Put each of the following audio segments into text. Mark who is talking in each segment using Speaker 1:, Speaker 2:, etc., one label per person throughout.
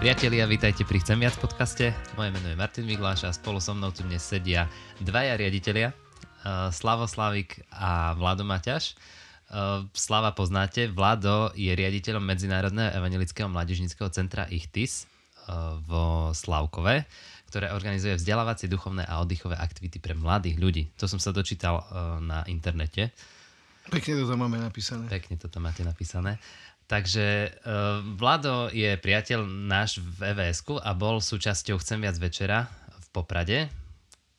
Speaker 1: Priatelia, vítajte pri Chcem viac podcaste. Moje meno je Martin Migláš a spolu so mnou tu dnes sedia dvaja riaditeľia, uh, Slavo Slavik a Vlado Maťaš. Uh, Slava poznáte, Vlado je riaditeľom Medzinárodného evangelického mládežnického centra ICHTIS uh, vo Slavkove, ktoré organizuje vzdelávacie, duchovné a oddychové aktivity pre mladých ľudí. To som sa dočítal na internete.
Speaker 2: Pekne to tam máme napísané.
Speaker 1: Pekne to tam máte napísané. Takže uh, Vlado je priateľ náš v evs a bol súčasťou Chcem viac večera v Poprade,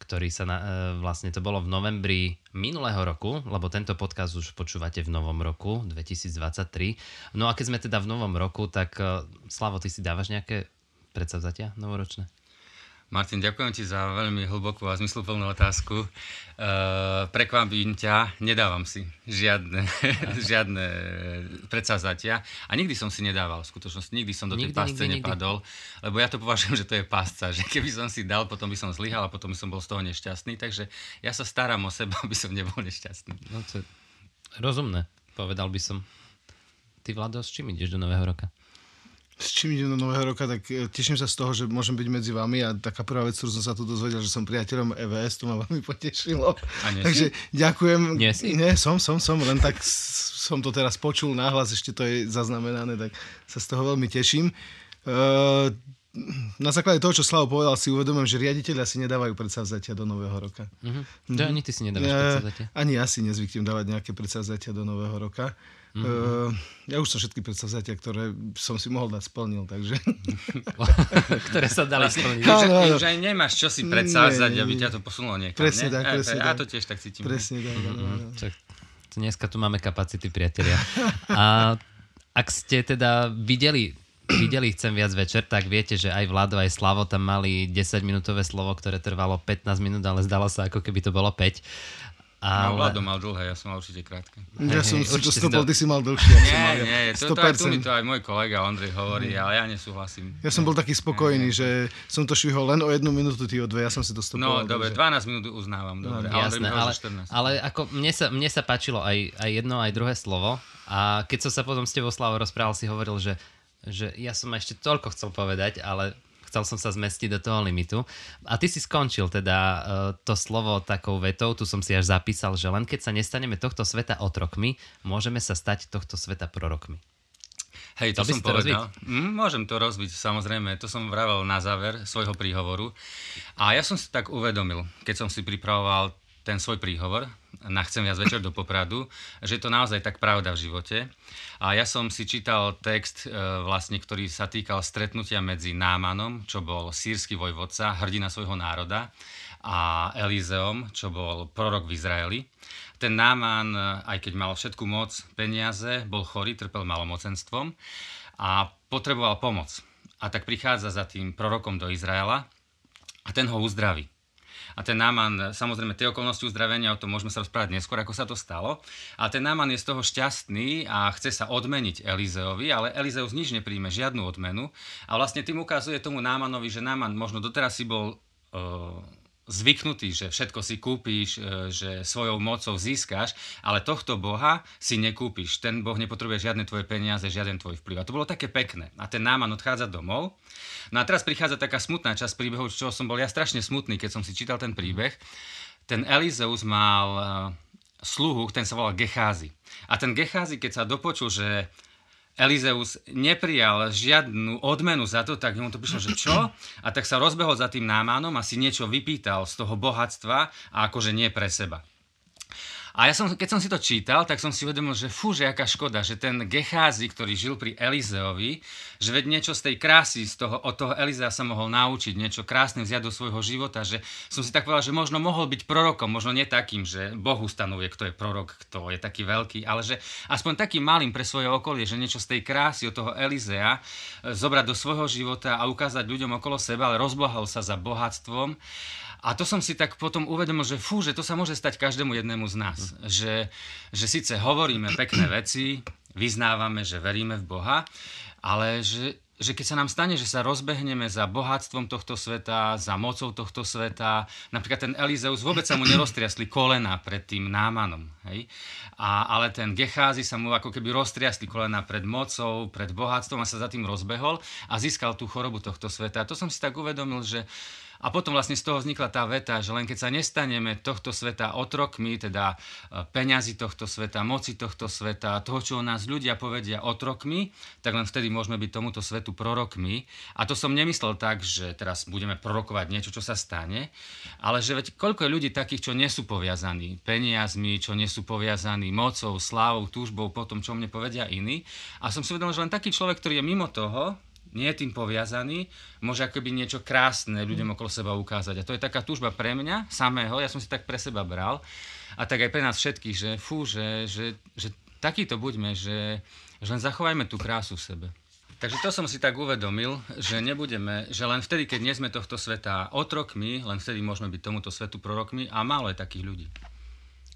Speaker 1: ktorý sa na, uh, vlastne to bolo v novembri minulého roku, lebo tento podcast už počúvate v novom roku 2023. No a keď sme teda v novom roku, tak uh, Slavo, ty si dávaš nejaké predsavzatia novoročné?
Speaker 3: Martin, ďakujem ti za veľmi hlbokú a zmysluplnú otázku. E, prekvapím ťa, nedávam si žiadne, žiadne predsavzatia a nikdy som si nedával, v skutočnosti nikdy som do tej nikdy, pásce nikdy, nepadol, nikdy. lebo ja to považujem, že to je pásca, že keby som si dal, potom by som zlyhal a potom by som bol z toho nešťastný, takže ja sa starám o seba, aby som nebol nešťastný.
Speaker 1: No to je rozumné, povedal by som. Ty, Vlado, s čím ideš do nového roka?
Speaker 2: S čím idem do nového roka, tak e, teším sa z toho, že môžem byť medzi vami a taká prvá vec, ktorú som sa tu dozvedel, že som priateľom EVS, to ma veľmi potešilo.
Speaker 3: A nie
Speaker 2: Takže
Speaker 3: si?
Speaker 2: ďakujem.
Speaker 1: Nie si?
Speaker 2: Nie, som, som, som, len tak som to teraz počul náhlas, ešte to je zaznamenané, tak sa z toho veľmi teším. Uh, na základe toho, čo Slavo povedal, si uvedomujem, že riaditeľia si nedávajú predsavzatia do nového roka.
Speaker 1: Uh-huh. To ani ty si nedávaš ja, predsavzatia?
Speaker 2: Ani ja si nezvyknem dávať nejaké predsavzatia do nového roka. Mm-hmm. Uh, ja už som všetky predstavzatia, ktoré som si mohol dať, splnil, takže...
Speaker 1: ktoré sa dali splniť.
Speaker 3: Už, no, už aj nemáš čo si predstavzať, aby ťa to posunulo niekam.
Speaker 2: Presne ne? tak, presne
Speaker 3: ja, tak. Ja to tiež tak cítim.
Speaker 2: Presne tak. Mm-hmm.
Speaker 1: Dneska tu máme kapacity, priatelia. A ak ste teda videli videli Chcem viac večer, tak viete, že aj Vlado, aj Slavo tam mali 10-minútové slovo, ktoré trvalo 15 minút, ale zdalo sa, ako keby to bolo 5.
Speaker 3: Ale... No, Vlado mal dlhé, ja som mal určite krátke.
Speaker 2: Ja som si to ty si mal dlhšie.
Speaker 3: Nie, mal, nie, to, to, to, mi to aj môj kolega Ondrej hovorí, mm. ale ja nesúhlasím.
Speaker 2: Ja som bol taký spokojný, že som to švihol len o jednu minútu, ty o dve, ja som si to stopol.
Speaker 3: No, dobre, 12 minút uznávam, dobre. No,
Speaker 1: jasné, ale, ale ako mne sa, mne sa páčilo aj, aj jedno, aj druhé slovo a keď som sa potom s tebou Slavo rozprával, si hovoril, že, že ja som ešte toľko chcel povedať, ale chcel som sa zmestiť do toho limitu. A ty si skončil teda uh, to slovo takou vetou, tu som si až zapísal, že len keď sa nestaneme tohto sveta otrokmi, môžeme sa stať tohto sveta prorokmi.
Speaker 3: Hej, to, to som povedal. Mm, môžem to rozbiť, samozrejme. To som vravel na záver svojho príhovoru. A ja som si tak uvedomil, keď som si pripravoval ten svoj príhovor na Chcem viac večer do Popradu, že je to naozaj tak pravda v živote. A ja som si čítal text, e, vlastne, ktorý sa týkal stretnutia medzi Námanom, čo bol sírsky vojvodca, hrdina svojho národa, a Elizeom, čo bol prorok v Izraeli. Ten Náman, aj keď mal všetku moc, peniaze, bol chorý, trpel malomocenstvom a potreboval pomoc. A tak prichádza za tým prorokom do Izraela a ten ho uzdraví. A ten Náman, samozrejme, tie okolnosti uzdravenia, o tom môžeme sa rozprávať neskôr, ako sa to stalo. A ten Náman je z toho šťastný a chce sa odmeniť Elizeovi, ale Elizeus nič nepríjme, žiadnu odmenu. A vlastne tým ukazuje tomu Námanovi, že Náman možno doteraz si bol uh, zvyknutý, že všetko si kúpíš, e, že svojou mocou získaš, ale tohto Boha si nekúpiš. Ten Boh nepotrebuje žiadne tvoje peniaze, žiaden tvoj vplyv. A to bolo také pekné. A ten Náman odchádza domov. No a teraz prichádza taká smutná časť príbehu, čo som bol ja strašne smutný, keď som si čítal ten príbeh. Ten Elizeus mal e, sluhu, ten sa volal Gecházy. A ten Gecházy, keď sa dopočul, že Elizeus neprijal žiadnu odmenu za to, tak mu to prišlo, že čo? A tak sa rozbehol za tým námanom a si niečo vypýtal z toho bohatstva a akože nie pre seba. A ja som, keď som si to čítal, tak som si uvedomil, že fú, že aká škoda, že ten Gecházy, ktorý žil pri Elizeovi, že veď niečo z tej krásy, z toho, od toho Elizea sa mohol naučiť, niečo krásne vziať do svojho života, že som si tak povedal, že možno mohol byť prorokom, možno nie takým, že Boh ustanovuje, kto je prorok, kto je taký veľký, ale že aspoň takým malým pre svoje okolie, že niečo z tej krásy od toho Elizea e, zobrať do svojho života a ukázať ľuďom okolo seba, ale rozbohol sa za bohatstvom a to som si tak potom uvedomil, že fú, že to sa môže stať každému jednému z nás. Že, že síce hovoríme pekné veci, vyznávame, že veríme v Boha, ale že že keď sa nám stane, že sa rozbehneme za bohatstvom tohto sveta, za mocou tohto sveta, napríklad ten Elizeus, vôbec sa mu neroztriasli kolena pred tým námanom, hej? A, ale ten Gecházy sa mu ako keby roztriasli kolena pred mocou, pred bohatstvom a sa za tým rozbehol a získal tú chorobu tohto sveta. A to som si tak uvedomil, že a potom vlastne z toho vznikla tá veta, že len keď sa nestaneme tohto sveta otrokmi, teda e, peňazí tohto sveta, moci tohto sveta, toho, čo o nás ľudia povedia otrokmi, tak len vtedy môžeme byť tomuto svetu prorokmi. A to som nemyslel tak, že teraz budeme prorokovať niečo, čo sa stane, ale že veď koľko je ľudí takých, čo nie sú poviazaní peniazmi, čo nie sú poviazaní mocou, slávou, túžbou po tom, čo mne povedia iní. A som si uvedomil, že len taký človek, ktorý je mimo toho, nie je tým poviazaný, môže akoby niečo krásne ľuďom okolo seba ukázať. A to je taká túžba pre mňa samého, ja som si tak pre seba bral, a tak aj pre nás všetkých, že fú, že, že, že takýto buďme, že, že len zachovajme tú krásu v sebe. Takže to som si tak uvedomil, že nebudeme, že len vtedy, keď nie sme tohto sveta otrokmi, len vtedy môžeme byť tomuto svetu prorokmi a málo je takých ľudí.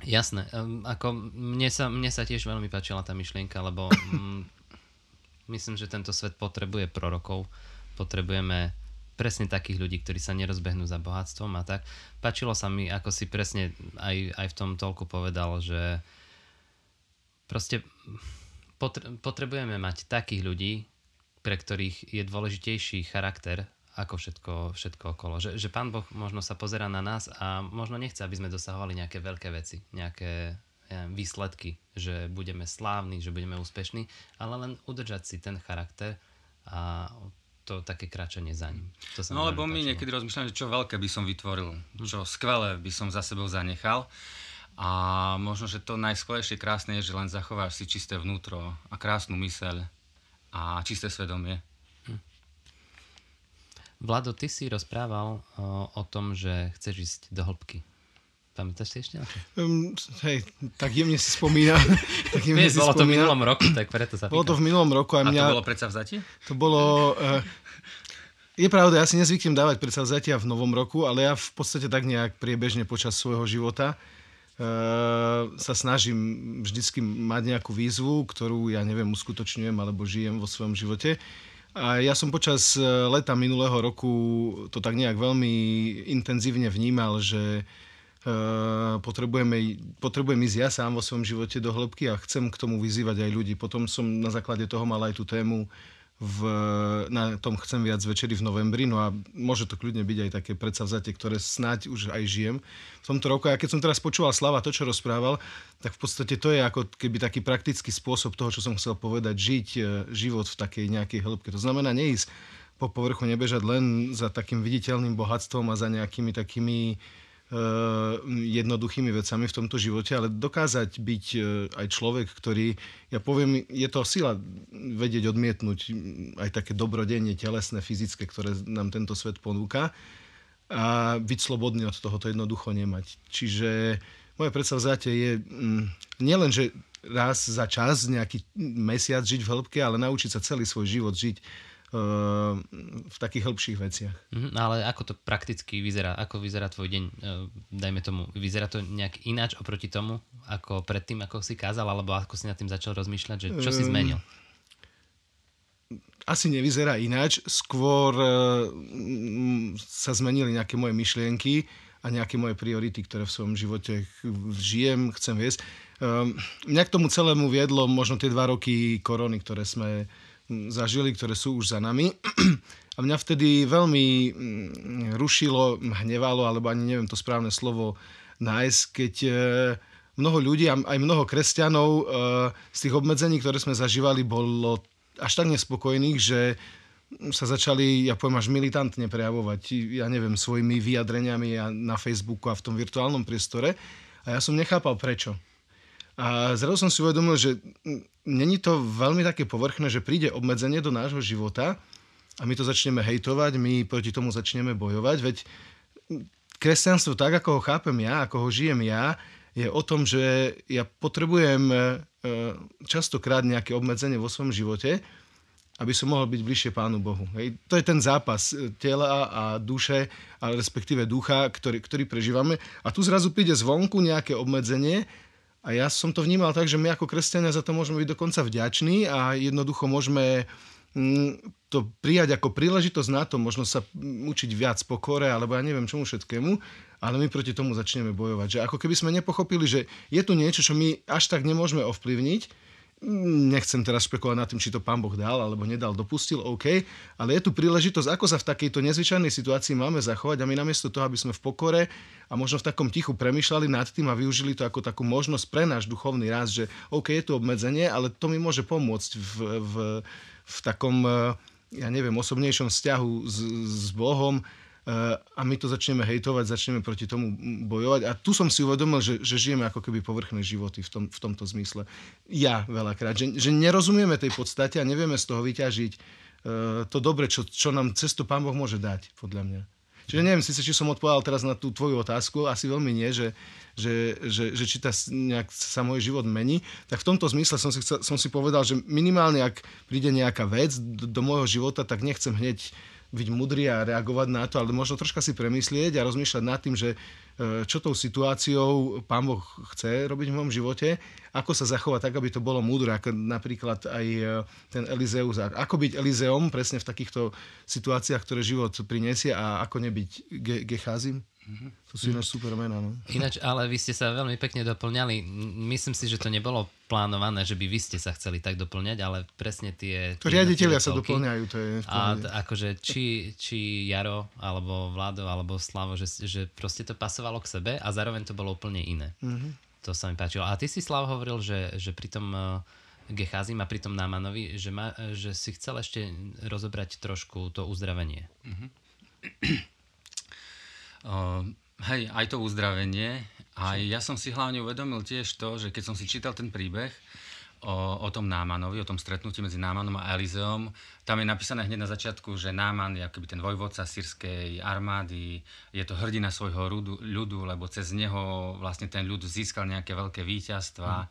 Speaker 1: Jasné, ako mne sa, mne sa tiež veľmi páčila tá myšlienka, lebo Myslím, že tento svet potrebuje prorokov, potrebujeme presne takých ľudí, ktorí sa nerozbehnú za bohatstvom a tak. Pačilo sa mi, ako si presne aj, aj v tom toľku povedal, že proste potrebujeme mať takých ľudí, pre ktorých je dôležitejší charakter ako všetko, všetko okolo. Že, že Pán Boh možno sa pozera na nás a možno nechce, aby sme dosahovali nejaké veľké veci, nejaké výsledky, že budeme slávni, že budeme úspešní, ale len udržať si ten charakter a to také kráčanie za ním. To
Speaker 3: no lebo my niekedy rozmýšľame, že čo veľké by som vytvoril, čo skvelé by som za sebou zanechal. A možno, že to najskvelejšie krásne je, že len zachováš si čisté vnútro a krásnu myseľ a čisté svedomie. Hm.
Speaker 1: Vlado, ty si rozprával o, o tom, že chceš ísť do hĺbky. Pamätáš si ešte
Speaker 2: Um, hej, tak jemne si spomínam.
Speaker 1: tak jemne si bolo spomínam. to v minulom roku, tak preto sa
Speaker 2: Bolo to v minulom roku.
Speaker 3: A, mňa, a to bolo vzatie?
Speaker 2: To bolo... Uh, je pravda, ja si nezvyknem dávať vzatia v novom roku, ale ja v podstate tak nejak priebežne počas svojho života uh, sa snažím vždycky mať nejakú výzvu, ktorú ja neviem, uskutočňujem alebo žijem vo svojom živote. A ja som počas e, leta minulého roku to tak nejak veľmi intenzívne vnímal, že Eh, potrebujeme, potrebujem ísť ja sám vo svojom živote do hĺbky a chcem k tomu vyzývať aj ľudí. Potom som na základe toho mal aj tú tému v, na tom chcem viac večeri v novembri, no a môže to kľudne byť aj také predsavzatie, ktoré snáď už aj žijem v tomto roku. A keď som teraz počúval Slava to, čo rozprával, tak v podstate to je ako keby taký praktický spôsob toho, čo som chcel povedať, žiť eh, život v takej nejakej hĺbke. To znamená neísť po povrchu, nebežať len za takým viditeľným bohatstvom a za nejakými takými Eh, jednoduchými vecami v tomto živote, ale dokázať byť eh, aj človek, ktorý, ja poviem, je to sila vedieť odmietnúť aj také dobrodenie telesné, fyzické, ktoré nám tento svet ponúka a byť slobodný od toho, to jednoducho nemať. Čiže moje predstavzatie je mm, nielen, že raz za čas, nejaký mesiac žiť v hĺbke, ale naučiť sa celý svoj život žiť v takých hĺbších veciach.
Speaker 1: Mm, ale ako to prakticky vyzerá? Ako vyzerá tvoj deň? E, dajme tomu, vyzerá to nejak ináč oproti tomu, ako predtým, ako si kázal, alebo ako si nad tým začal rozmýšľať, že čo si zmenil?
Speaker 2: Asi nevyzerá ináč, skôr e, sa zmenili nejaké moje myšlienky a nejaké moje priority, ktoré v svojom živote žijem, chcem viesť. E, mňa k tomu celému viedlo možno tie dva roky korony, ktoré sme zažili, ktoré sú už za nami. A mňa vtedy veľmi rušilo, hnevalo, alebo ani neviem to správne slovo nájsť, keď e, mnoho ľudí, aj mnoho kresťanov e, z tých obmedzení, ktoré sme zažívali, bolo až tak nespokojných, že sa začali, ja poviem, až militantne prejavovať, ja neviem, svojimi vyjadreniami na Facebooku a v tom virtuálnom priestore. A ja som nechápal prečo. A zrazu som si uvedomil, že není to veľmi také povrchné, že príde obmedzenie do nášho života a my to začneme hejtovať, my proti tomu začneme bojovať, veď kresťanstvo tak, ako ho chápem ja, ako ho žijem ja, je o tom, že ja potrebujem e, častokrát nejaké obmedzenie vo svojom živote, aby som mohol byť bližšie Pánu Bohu. Hej. To je ten zápas e, tela a duše, ale respektíve ducha, ktorý, ktorý prežívame. A tu zrazu príde zvonku nejaké obmedzenie, A ja som to vnímal tak, že my ako kresťania za to môžeme byť dokonca vďační a jednoducho môžeme mm, to prijať ako príležitosť na to, možno sa učiť viac pokore, alebo ja neviem čomu všetkému, ale my proti tomu začneme bojovať. Že ako keby sme nepochopili, že je tu niečo, čo my až tak nemôžeme ovplyvniť, nechcem teraz špekulovať nad tým, či to pán Boh dal alebo nedal, dopustil, OK, ale je tu príležitosť, ako sa v takejto nezvyčajnej situácii máme zachovať a my namiesto toho, aby sme v pokore a možno v takom tichu premyšľali nad tým a využili to ako takú možnosť pre náš duchovný rast, že OK, je tu obmedzenie, ale to mi môže pomôcť v, v, v takom, eh, ja neviem, osobnejšom vzťahu s, s Bohom, a my to začneme hejtovať, začneme proti tomu bojovať. A tu som si uvedomil, že, že žijeme ako keby povrchné životy v, tom, v tomto zmysle. Ja veľakrát, že, že nerozumieme tej podstate a nevieme z toho vyťažiť uh, to dobre, čo, čo nám cestu Pán Boh môže dať, podľa mňa. Čiže neviem síce, či som odpovedal teraz na tú tvoju otázku, asi veľmi nie, že, že, že, že či tá nejak sa môj život mení, tak v tomto zmysle som si, chcel, som si povedal, že minimálne ak príde nejaká vec do, do môjho života, tak nechcem hneď byť mudrý a reagovať na to, ale možno troška si premyslieť a rozmýšľať nad tým, že e, čo tou situáciou Pán Boh chce robiť v mojom živote, ako sa zachovať tak, aby to bolo múdre, ako napríklad aj e, ten Elizeus, ako byť Elizeom presne v takýchto situáciách, ktoré život prinesie a ako nebyť Ge- Gecházim. Mm-hmm. To sú ináč super mená. No.
Speaker 1: Ináč, ale vy ste sa veľmi pekne doplňali. Myslím si, že to nebolo plánované, že by vy ste sa chceli tak doplňať, ale presne tie...
Speaker 2: To riaditeľia sa doplňajú, to je...
Speaker 1: A t- akože či, či Jaro, alebo Vlado, alebo Slavo, že, že proste to pasovalo k sebe a zároveň to bolo úplne iné. Mm-hmm. To sa mi páčilo. A ty si, Slavo, hovoril, že, že pri tom... Gecházim a pri tom Námanovi, že, ma, že si chcel ešte rozobrať trošku to uzdravenie. Mm-hmm.
Speaker 3: Uh, hej, aj to uzdravenie. A ja som si hlavne uvedomil tiež to, že keď som si čítal ten príbeh o, o tom Námanovi, o tom stretnutí medzi Námanom a Elizeom, tam je napísané hneď na začiatku, že Náman je akoby ten vojvodca sírskej armády, je to hrdina svojho ľudu, ľudu, lebo cez neho vlastne ten ľud získal nejaké veľké víťazstva. Mm.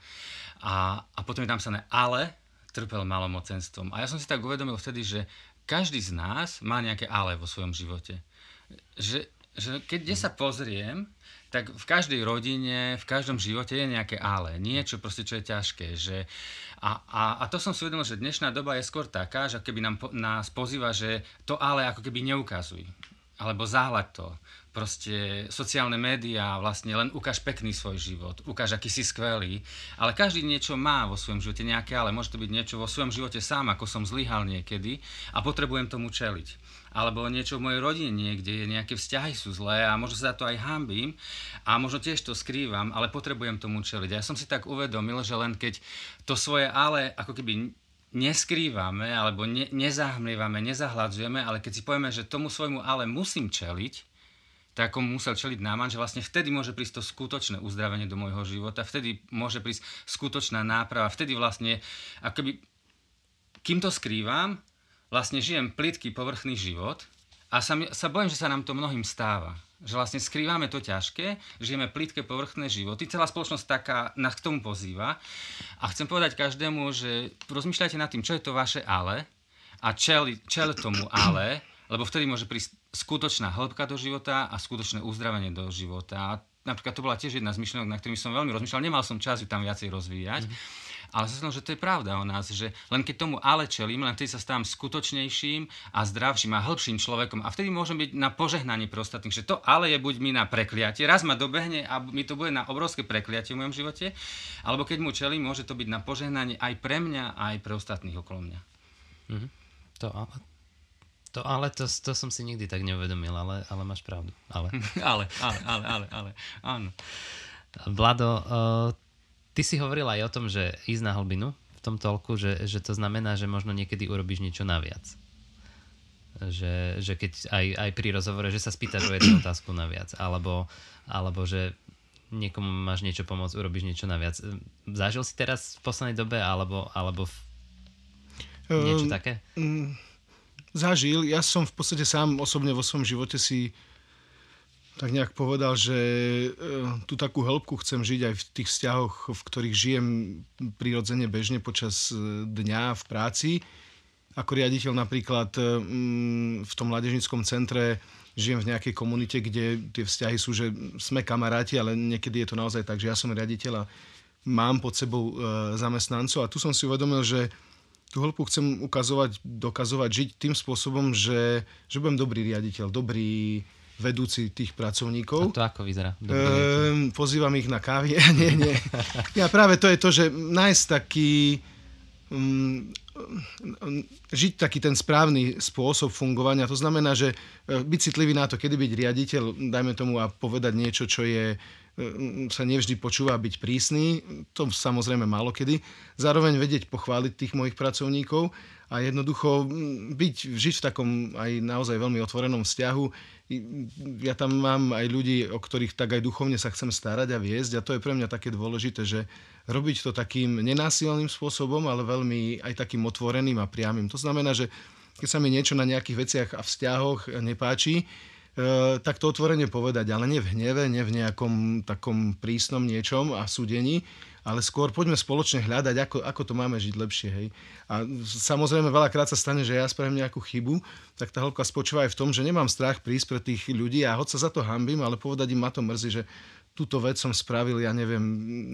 Speaker 3: A, a potom je tam písané, ale trpel malomocenstvom. A ja som si tak uvedomil vtedy, že každý z nás má nejaké ale vo svojom živote. Že že keď kde sa pozriem, tak v každej rodine, v každom živote je nejaké ale, niečo proste, čo je ťažké. Že a, a, a to som si uvedomil, že dnešná doba je skôr taká, že keby nám, nás pozýva, že to ale ako keby neukazuj, alebo záhľad to. Proste sociálne médiá, vlastne len ukáž pekný svoj život, ukáž, aký si skvelý, ale každý niečo má vo svojom živote nejaké, ale môže to byť niečo vo svojom živote sám, ako som zlyhal niekedy a potrebujem tomu čeliť alebo niečo v mojej rodine niekde nejaké vzťahy sú zlé a možno sa za to aj hambím a možno tiež to skrývam, ale potrebujem tomu čeliť. A ja som si tak uvedomil, že len keď to svoje ale ako keby neskrývame alebo ne, nezahmlievame, nezahľadzujeme, ale keď si povieme, že tomu svojmu ale musím čeliť, tak ako musel čeliť náman, že vlastne vtedy môže prísť to skutočné uzdravenie do môjho života, vtedy môže prísť skutočná náprava, vtedy vlastne, akoby, kým to skrývam, vlastne žijem plitký povrchný život a sa, sa bojím, že sa nám to mnohým stáva. Že vlastne skrývame to ťažké, žijeme plitké povrchné životy. Celá spoločnosť taká nás k tomu pozýva. A chcem povedať každému, že rozmýšľajte nad tým, čo je to vaše ale a čel, čel tomu ale, lebo vtedy môže prísť skutočná hĺbka do života a skutočné uzdravenie do života. Napríklad to bola tiež jedna z myšlienok, na ktorými som veľmi rozmýšľal. Nemal som čas ju tam viacej rozvíjať. Mm-hmm ale som že to je pravda o nás, že len keď tomu ale čelím, len vtedy sa stávam skutočnejším a zdravším a hĺbším človekom. A vtedy môžem byť na požehnanie pre ostatných, že to ale je buď mi na prekliatie, raz ma dobehne a mi to bude na obrovské prekliatie v mojom živote, alebo keď mu čelím, môže to byť na požehnanie aj pre mňa, aj pre ostatných okolo mňa.
Speaker 1: Mm-hmm. To. To ale, to, to som si nikdy tak neuvedomil, ale, ale máš pravdu. Ale.
Speaker 3: ale, ale, ale, ale, ale, áno.
Speaker 1: Vlado, uh, Ty si hovoril aj o tom, že ísť na hlbinu v tom toľku, že, že to znamená, že možno niekedy urobíš niečo naviac. Že, že keď aj, aj pri rozhovore, že sa spýtaš o jednu otázku naviac, alebo, alebo že niekomu máš niečo pomôcť, urobíš niečo naviac. Zažil si teraz v poslednej dobe, alebo, alebo v... niečo um, také? Um,
Speaker 2: zažil. Ja som v podstate sám osobne vo svojom živote si tak nejak povedal, že e, tú takú hĺbku chcem žiť aj v tých vzťahoch, v ktorých žijem prirodzene bežne počas e, dňa v práci. Ako riaditeľ napríklad e, v tom mládežnickom centre žijem v nejakej komunite, kde tie vzťahy sú, že sme kamaráti, ale niekedy je to naozaj tak, že ja som riaditeľ a mám pod sebou zamestnancov a tu som si uvedomil, že tú hĺbku chcem ukazovať, dokazovať, žiť tým spôsobom, že, že budem dobrý riaditeľ, dobrý vedúci tých pracovníkov.
Speaker 1: A to ako vyzerá?
Speaker 2: E, pozývam ich na kávy. nie, nie. Ja práve to je to, že nájsť taký... Um, žiť taký ten správny spôsob fungovania. To znamená, že e, byť citlivý na to, kedy byť riaditeľ, dajme tomu a povedať niečo, čo je sa nevždy počúva byť prísny, to samozrejme málo kedy. Zároveň vedieť pochváliť tých mojich pracovníkov a jednoducho byť, žiť v takom aj naozaj veľmi otvorenom vzťahu. Ja tam mám aj ľudí, o ktorých tak aj duchovne sa chcem starať a viesť a to je pre mňa také dôležité, že robiť to takým nenásilným spôsobom, ale veľmi aj takým otvoreným a priamým. To znamená, že keď sa mi niečo na nejakých veciach a vzťahoch nepáči, tak to otvorene povedať, ale nie v hneve, nie v nejakom takom prísnom niečom a súdení, ale skôr poďme spoločne hľadať, ako, ako to máme žiť lepšie. Hej. A samozrejme veľakrát sa stane, že ja spravím nejakú chybu, tak tá hĺbka spočíva aj v tom, že nemám strach prísť pre tých ľudí a hoď sa za to hambím, ale povedať im ma to mrzí, že túto vec som spravil, ja neviem,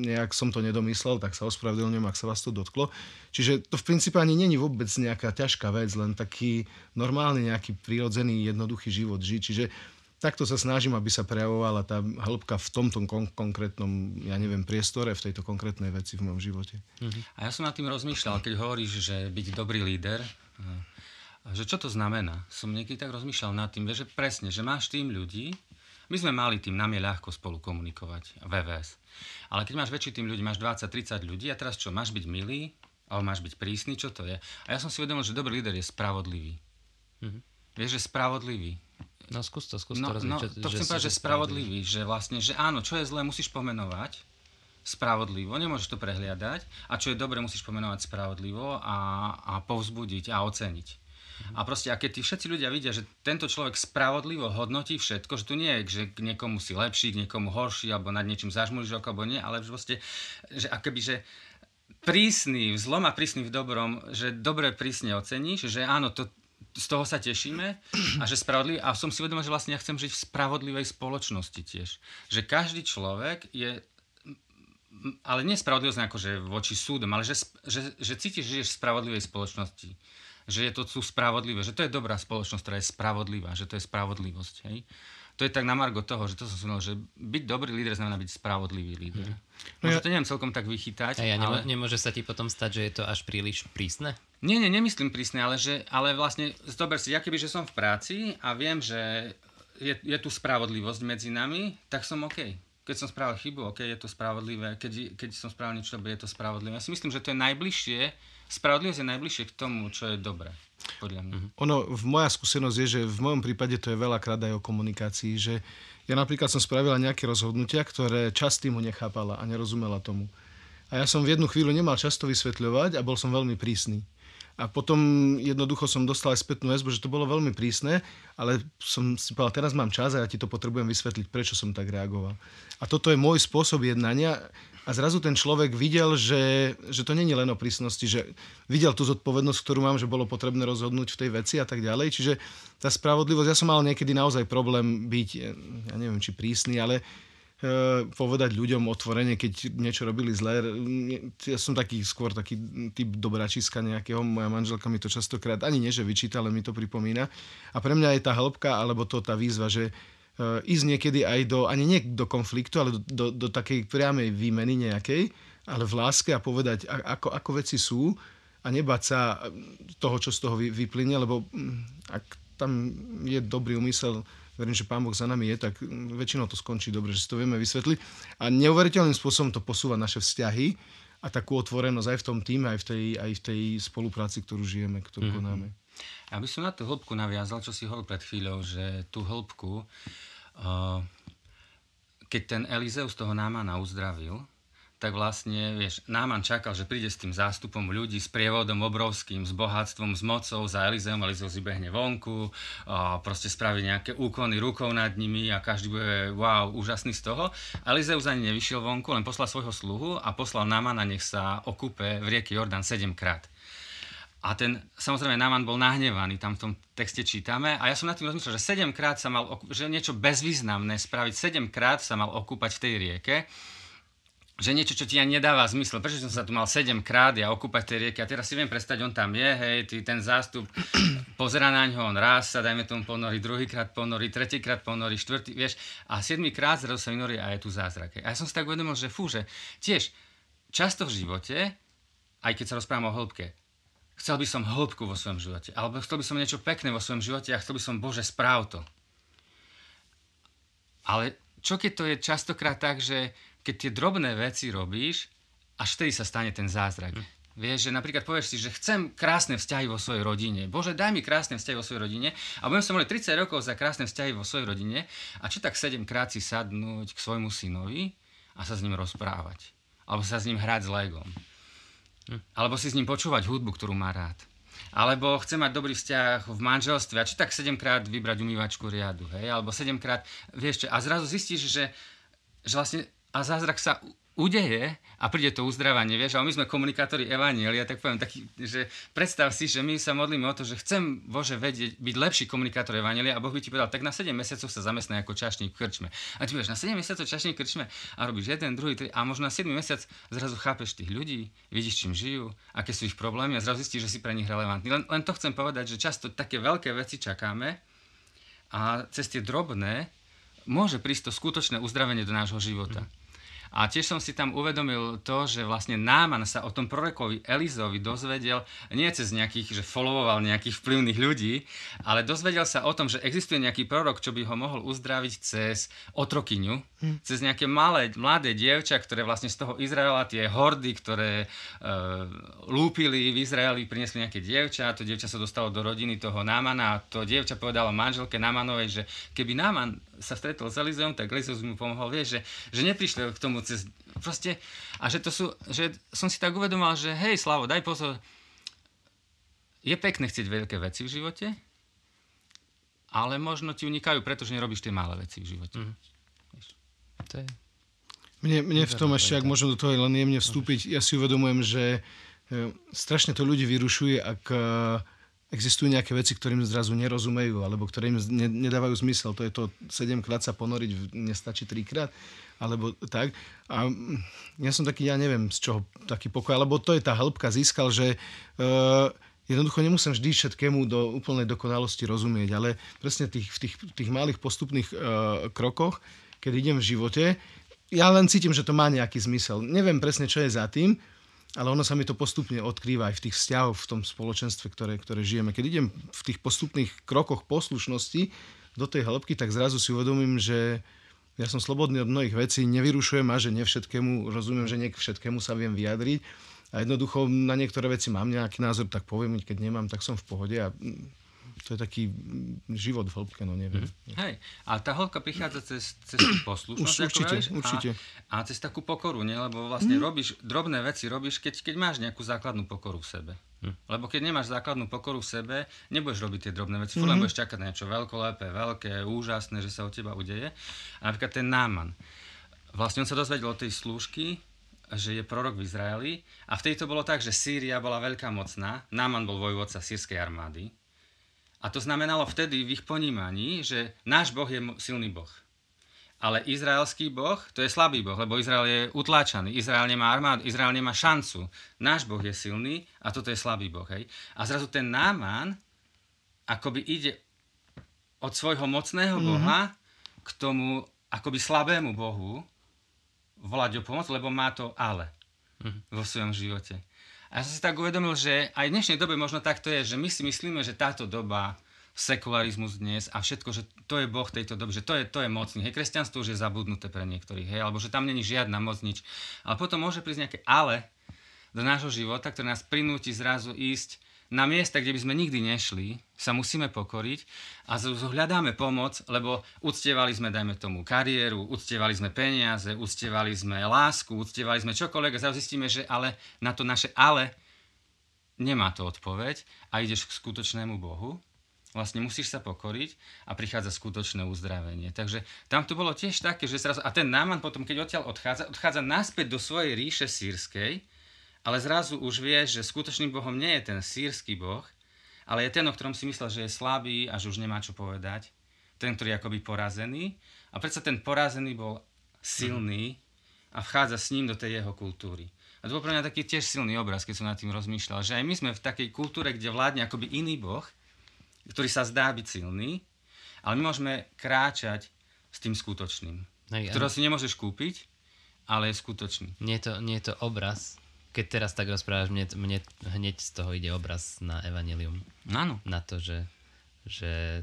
Speaker 2: nejak som to nedomyslel, tak sa ospravedlňujem, ak sa vás to dotklo. Čiže to v princípe ani není vôbec nejaká ťažká vec, len taký normálny, nejaký prirodzený, jednoduchý život žiť. Čiže takto sa snažím, aby sa prejavovala tá hĺbka v tomto kon- konkrétnom, ja neviem, priestore, v tejto konkrétnej veci v mojom živote.
Speaker 3: Uh-huh. A ja som nad tým rozmýšľal, keď hovoríš, že byť dobrý líder, že čo to znamená? Som niekedy tak rozmýšľal nad tým, že presne, že máš tým ľudí, my sme mali tým, nám je ľahko spolu komunikovať, VVS. Ale keď máš väčší tým ľudí, máš 20-30 ľudí a teraz čo, máš byť milý, alebo máš byť prísny, čo to je? A ja som si uvedomil, že dobrý líder je spravodlivý. Mm-hmm. Vieš, že spravodlivý.
Speaker 1: No skús to, skús
Speaker 3: no,
Speaker 1: to
Speaker 3: rozumieť. No, to chcem povedať, že spravodlivý, že vlastne, že áno, čo je zlé, musíš pomenovať spravodlivo, nemôžeš to prehliadať a čo je dobre, musíš pomenovať spravodlivo a, a povzbudiť a oceniť. A proste, a keď tí všetci ľudia vidia, že tento človek spravodlivo hodnotí všetko, že tu nie je, že k niekomu si lepší, k niekomu horší, alebo nad niečím zažmúliš alebo nie, ale proste, že akoby, že prísny v zlom a prísny v dobrom, že dobre prísne oceníš, že áno, to, z toho sa tešíme a že spravodlivý. A som si vedomý, že vlastne ja chcem žiť v spravodlivej spoločnosti tiež. Že každý človek je ale nie nejako, že voči súdom, ale že, že, že cítiš, že žiješ v spravodlivej spoločnosti že je to tu spravodlivé, že to je dobrá spoločnosť, ktorá je spravodlivá, že to je spravodlivosť. Hej? To je tak na margo toho, že to som si že byť dobrý líder znamená byť spravodlivý líder. Mm. No Možno ja... to neviem celkom tak vychytať.
Speaker 1: A ja ale... nemôže sa ti potom stať, že je to až príliš prísne?
Speaker 3: Nie, nie, nemyslím prísne, ale, že, ale vlastne, zober si, ja keby, že som v práci a viem, že je, je tu spravodlivosť medzi nami, tak som OK. Keď som spravil chybu, OK, je to spravodlivé. Keď, keď som spravil niečo je to spravodlivé. Ja si myslím, že to je najbližšie spravodlivosť je najbližšie k tomu, čo je dobré. Podľa mňa.
Speaker 2: Mm-hmm. Ono, v moja skúsenosť je, že v mojom prípade to je veľakrát aj o komunikácii, že ja napríklad som spravila nejaké rozhodnutia, ktoré časť týmu nechápala a nerozumela tomu. A ja som v jednu chvíľu nemal často vysvetľovať a bol som veľmi prísny. A potom jednoducho som dostal aj spätnú väzbu, že to bolo veľmi prísne, ale som si povedal, teraz mám čas a ja ti to potrebujem vysvetliť, prečo som tak reagoval. A toto je môj spôsob jednania a zrazu ten človek videl, že, že to není len o prísnosti, že videl tú zodpovednosť, ktorú mám, že bolo potrebné rozhodnúť v tej veci a tak ďalej. Čiže tá spravodlivosť, ja som mal niekedy naozaj problém byť, ja neviem, či prísny, ale povedať ľuďom otvorene, keď niečo robili zle. Ja som taký skôr taký typ dobračiska nejakého, moja manželka mi to častokrát ani nie, že vyčíta, ale mi to pripomína. A pre mňa je tá hĺbka, alebo to tá výzva, že E, ísť niekedy aj do, ani nie do konfliktu, ale do, do, do takej priamej výmeny nejakej, ale v láske a povedať, ako, ako veci sú a nebať sa toho, čo z toho vyplyne, lebo mm, ak tam je dobrý úmysel, verím, že Pán Boh za nami je, tak väčšinou to skončí dobre, že si to vieme vysvetliť. A neuveriteľným spôsobom to posúva naše vzťahy a takú otvorenosť aj v tom týme, aj v tej, aj v tej spolupráci, ktorú žijeme, ktorú mm-hmm. konáme.
Speaker 3: Ja by som na tú hĺbku naviazal, čo si hovoril pred chvíľou, že tú hĺbku keď ten Elizeus toho Námana uzdravil, tak vlastne, vieš, Náman čakal, že príde s tým zástupom ľudí, s prievodom obrovským, s bohatstvom, s mocou za Elizeum, Elizeus vybehne vonku, a proste spraví nejaké úkony rukou nad nimi a každý bude, wow, úžasný z toho. Elizeus ani nevyšiel vonku, len poslal svojho sluhu a poslal Námana, nech sa okupe v rieke Jordan sedemkrát. A ten, samozrejme, Náman bol nahnevaný, tam v tom texte čítame. A ja som nad tým rozmýšľal, že sedemkrát sa mal, že niečo bezvýznamné spraviť, sedemkrát sa mal okúpať v tej rieke. Že niečo, čo ti ani nedáva zmysel. Prečo som sa tu mal 7 krát ja okúpať tej rieky a teraz si viem predstať, on tam je, hej, ty, ten zástup, pozera na ňo, on raz sa, dajme tomu ponorí, druhýkrát ponorí, tretíkrát ponorí, štvrtý, vieš, a 7 krát zrazu sa vynorí a je tu zázrak. A ja som si tak uvedomil, že fú, že tiež často v živote, aj keď sa rozprávam o hĺbke, chcel by som hĺbku vo svojom živote, alebo chcel by som niečo pekné vo svojom živote a chcel by som, Bože, správ to. Ale čo keď to je častokrát tak, že keď tie drobné veci robíš, až vtedy sa stane ten zázrak. Hm. Vieš, že napríklad povieš si, že chcem krásne vzťahy vo svojej rodine. Bože, daj mi krásne vzťahy vo svojej rodine. A budem sa mali 30 rokov za krásne vzťahy vo svojej rodine. A čo tak 7 krát si sadnúť k svojmu synovi a sa s ním rozprávať. Alebo sa s ním hrať s legom. Hm. Alebo si s ním počúvať hudbu, ktorú má rád. Alebo chce mať dobrý vzťah v manželstve a či tak 7 krát vybrať umývačku riadu, hej? Alebo 7 krát, vieš čo, a zrazu zistíš, že, že vlastne a zázrak sa udeje a príde to uzdravanie, vieš, a my sme komunikátori Evanielia, tak poviem taký, že predstav si, že my sa modlíme o to, že chcem, Bože, vedieť, byť lepší komunikátor Evanielia a Boh by ti povedal, tak na 7 mesiacov sa zamestnaj ako čašník v krčme. A ty vieš, na 7 mesiacov čašník krčme a robíš jeden, druhý, tri, a možno na 7 mesiac zrazu chápeš tých ľudí, vidíš, čím žijú, aké sú ich problémy a zrazu zistíš, že si pre nich relevantný. Len, len to chcem povedať, že často také veľké veci čakáme a cez tie drobné môže prísť to skutočné uzdravenie do nášho života. Mm. A tiež som si tam uvedomil to, že vlastne Náman sa o tom prorokovi Elizovi dozvedel nie cez nejakých, že followoval nejakých vplyvných ľudí, ale dozvedel sa o tom, že existuje nejaký prorok, čo by ho mohol uzdraviť cez otrokyňu, hm. cez nejaké malé, mladé dievča, ktoré vlastne z toho Izraela, tie hordy, ktoré e, lúpili v Izraeli, priniesli nejaké dievča, to dievča sa dostalo do rodiny toho Námana a to dievča povedalo manželke Námanovej, že keby Náman sa stretol s Elizeom, tak Elizeus mu pomohol, vieš, že, že neprišli k tomu cez, proste, a že to sú, že som si tak uvedomal, že hej, Slavo, daj pozor, je pekné chcieť veľké veci v živote, ale možno ti unikajú, pretože nerobíš tie malé veci v živote. Mm.
Speaker 2: To je... Mne, mne v tom ešte, ak môžem do toho len jemne vstúpiť, ja si uvedomujem, že e, strašne to ľudí vyrušuje, ak e, existujú nejaké veci, ktorým zrazu nerozumejú, alebo ktoré im ne, nedávajú zmysel. To je to 7 krát sa ponoriť, nestačí 3 krát, alebo tak. A mm, ja som taký, ja neviem, z čoho taký pokoj, alebo to je tá hĺbka získal, že uh, jednoducho nemusím vždy všetkému do úplnej dokonalosti rozumieť, ale presne tých, v tých, tých malých postupných uh, krokoch, keď idem v živote, ja len cítim, že to má nejaký zmysel. Neviem presne, čo je za tým, ale ono sa mi to postupne odkrýva aj v tých vzťahoch, v tom spoločenstve, ktoré, ktoré žijeme. Keď idem v tých postupných krokoch poslušnosti do tej hĺbky, tak zrazu si uvedomím, že ja som slobodný od mnohých vecí, nevyrušujem ma, že nevšetkému, rozumiem, že nie k všetkému sa viem vyjadriť a jednoducho na niektoré veci mám nejaký názor, tak poviem, keď nemám, tak som v pohode a to je taký život v hĺbke, no neviem.
Speaker 3: Mm. Hej, a tá hĺbka prichádza cez, cez poslušnosť, Už,
Speaker 2: určite, ako určite.
Speaker 3: A, a cez takú pokoru, nie? lebo vlastne mm. robíš, drobné veci robíš, keď, keď máš nejakú základnú pokoru v sebe. Mm. Lebo keď nemáš základnú pokoru v sebe, nebudeš robiť tie drobné veci, mm-hmm. budeš čakať na niečo veľkolepé, veľké, úžasné, že sa od teba udeje. A napríklad ten náman. Vlastne on sa dozvedel od tej slúžky, že je prorok v Izraeli a vtedy to bolo tak, že Sýria bola veľká mocná, Náman bol vojvodca sírskej armády a to znamenalo vtedy v ich ponímaní, že náš Boh je silný Boh. Ale izraelský boh, to je slabý boh, lebo Izrael je utláčaný, Izrael nemá armádu, Izrael nemá šancu. Náš boh je silný a toto je slabý boh. Hej? A zrazu ten Náman akoby ide od svojho mocného mm-hmm. boha k tomu akoby slabému bohu volať o pomoc, lebo má to ale mm-hmm. vo svojom živote. A ja som si tak uvedomil, že aj v dnešnej dobe možno takto je, že my si myslíme, že táto doba, sekularizmus dnes a všetko, že to je Boh tejto doby, že to je, to je mocný. Hej, kresťanstvo už je zabudnuté pre niektorých, hej, alebo že tam není žiadna moc, nič. Ale potom môže prísť nejaké ale do nášho života, ktoré nás prinúti zrazu ísť na miesta, kde by sme nikdy nešli, sa musíme pokoriť a hľadáme pomoc, lebo uctievali sme, dajme tomu, kariéru, uctievali sme peniaze, uctievali sme lásku, uctievali sme čokoľvek a zistíme, že ale na to naše ale nemá to odpoveď a ideš k skutočnému Bohu. Vlastne musíš sa pokoriť a prichádza skutočné uzdravenie. Takže tam to bolo tiež také, že zrazu, a ten náman potom, keď odtiaľ odchádza, odchádza naspäť do svojej ríše sírskej, ale zrazu už vieš, že skutočným Bohom nie je ten sírsky Boh, ale je ten, o ktorom si myslel, že je slabý a že už nemá čo povedať. Ten, ktorý je akoby porazený. A predsa ten porazený bol silný a vchádza s ním do tej jeho kultúry. A to bol pre mňa taký tiež silný obraz, keď som nad tým rozmýšľal, že aj my sme v takej kultúre, kde vládne akoby iný boh, ktorý sa zdá byť silný, ale my môžeme kráčať s tým skutočným, Hej, ktorého si nemôžeš kúpiť, ale je skutočný.
Speaker 1: Nie je to, nie je to obraz, keď teraz tak rozprávaš, mne, mne hneď z toho ide obraz na evanelium.
Speaker 3: Áno.
Speaker 1: Na to, že, že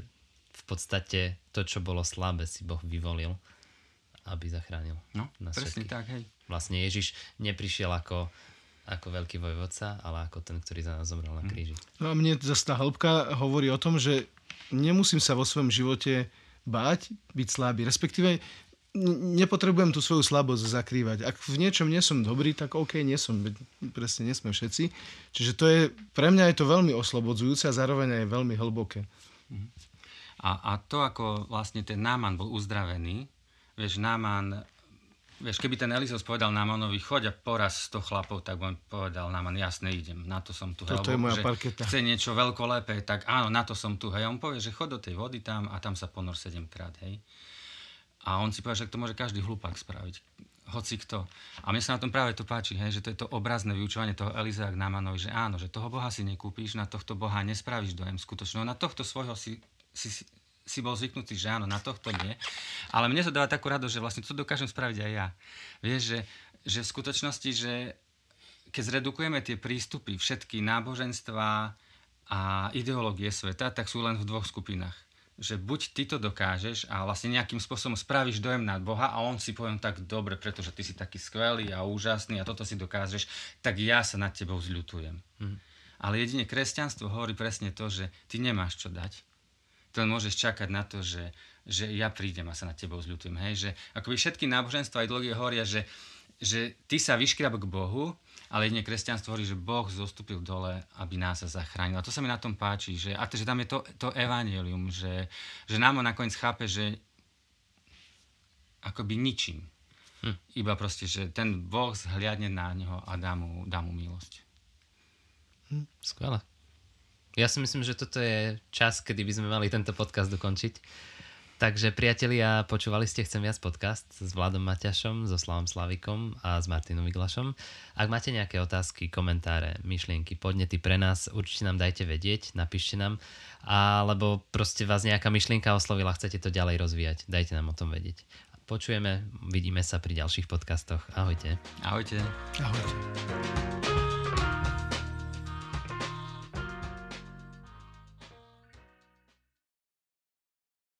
Speaker 1: v podstate to, čo bolo slabé, si Boh vyvolil, aby zachránil.
Speaker 3: No, nás presne všetkých. tak, hej.
Speaker 1: Vlastne Ježiš neprišiel ako, ako veľký vojvodca, ale ako ten, ktorý za nás zomrel na mhm. kríži.
Speaker 2: No a mne zase tá hĺbka hovorí o tom, že nemusím sa vo svojom živote báť, byť slabý. Respektíve nepotrebujem tú svoju slabosť zakrývať. Ak v niečom nie som dobrý, tak OK, nie som. Presne nie sme všetci. Čiže to je, pre mňa je to veľmi oslobodzujúce a zároveň aj veľmi hlboké.
Speaker 3: A, a to, ako vlastne ten Náman bol uzdravený, vieš, Náman, vieš, keby ten Elizos povedal Námanovi, choď a poraz 100 chlapov, tak on povedal Náman, jasne idem, na to som tu.
Speaker 2: Toto je moja parketa.
Speaker 3: Chce niečo veľkolepé, tak áno, na to som tu. Hej, on povie, že chod do tej vody tam a tam sa ponor 7 krát, hej. A on si povie, že to môže každý hlupák spraviť. Hoci kto. A mne sa na tom práve to páči, hej, že to je to obrazné vyučovanie toho Elizea k že áno, že toho Boha si nekúpíš, na tohto Boha nespravíš dojem skutočného, na tohto svojho si, si, si bol zvyknutý, že áno, na tohto nie. Ale mne to dáva takú radosť, že vlastne to dokážem spraviť aj ja. Vieš, že, že v skutočnosti, že keď zredukujeme tie prístupy, všetky náboženstva a ideológie sveta, tak sú len v dvoch skupinách že buď ty to dokážeš a vlastne nejakým spôsobom spravíš dojem na Boha a on si poviem tak dobre, pretože ty si taký skvelý a úžasný a toto si dokážeš, tak ja sa nad tebou zľutujem. Mm. Ale jedine kresťanstvo hovorí presne to, že ty nemáš čo dať. Ty len môžeš čakať na to, že, že ja prídem a sa nad tebou zľutujem. Hej? Že akoby všetky náboženstva a ideológie hovoria, že, že ty sa vyškrab k Bohu ale jedine kresťanstvo hovorí, že Boh zostúpil dole, aby nás zachránil. A to sa mi na tom páči, že, a to, že tam je to, to evanelium, že, že nám on nakoniec chápe, že akoby ničím. Hm. Iba proste, že ten Boh zhliadne na neho a dá mu, dá mu milosť.
Speaker 1: Hm, skvelé. Ja si myslím, že toto je čas, kedy by sme mali tento podcast dokončiť. Takže priatelia, počúvali ste Chcem viac podcast s Vladom Maťašom, so Slavom Slavikom a s Martinom Iglašom. Ak máte nejaké otázky, komentáre, myšlienky, podnety pre nás, určite nám dajte vedieť, napíšte nám, alebo proste vás nejaká myšlienka oslovila, chcete to ďalej rozvíjať, dajte nám o tom vedieť. Počujeme, vidíme sa pri ďalších podcastoch. Ahojte.
Speaker 3: Ahojte.
Speaker 2: Ahojte.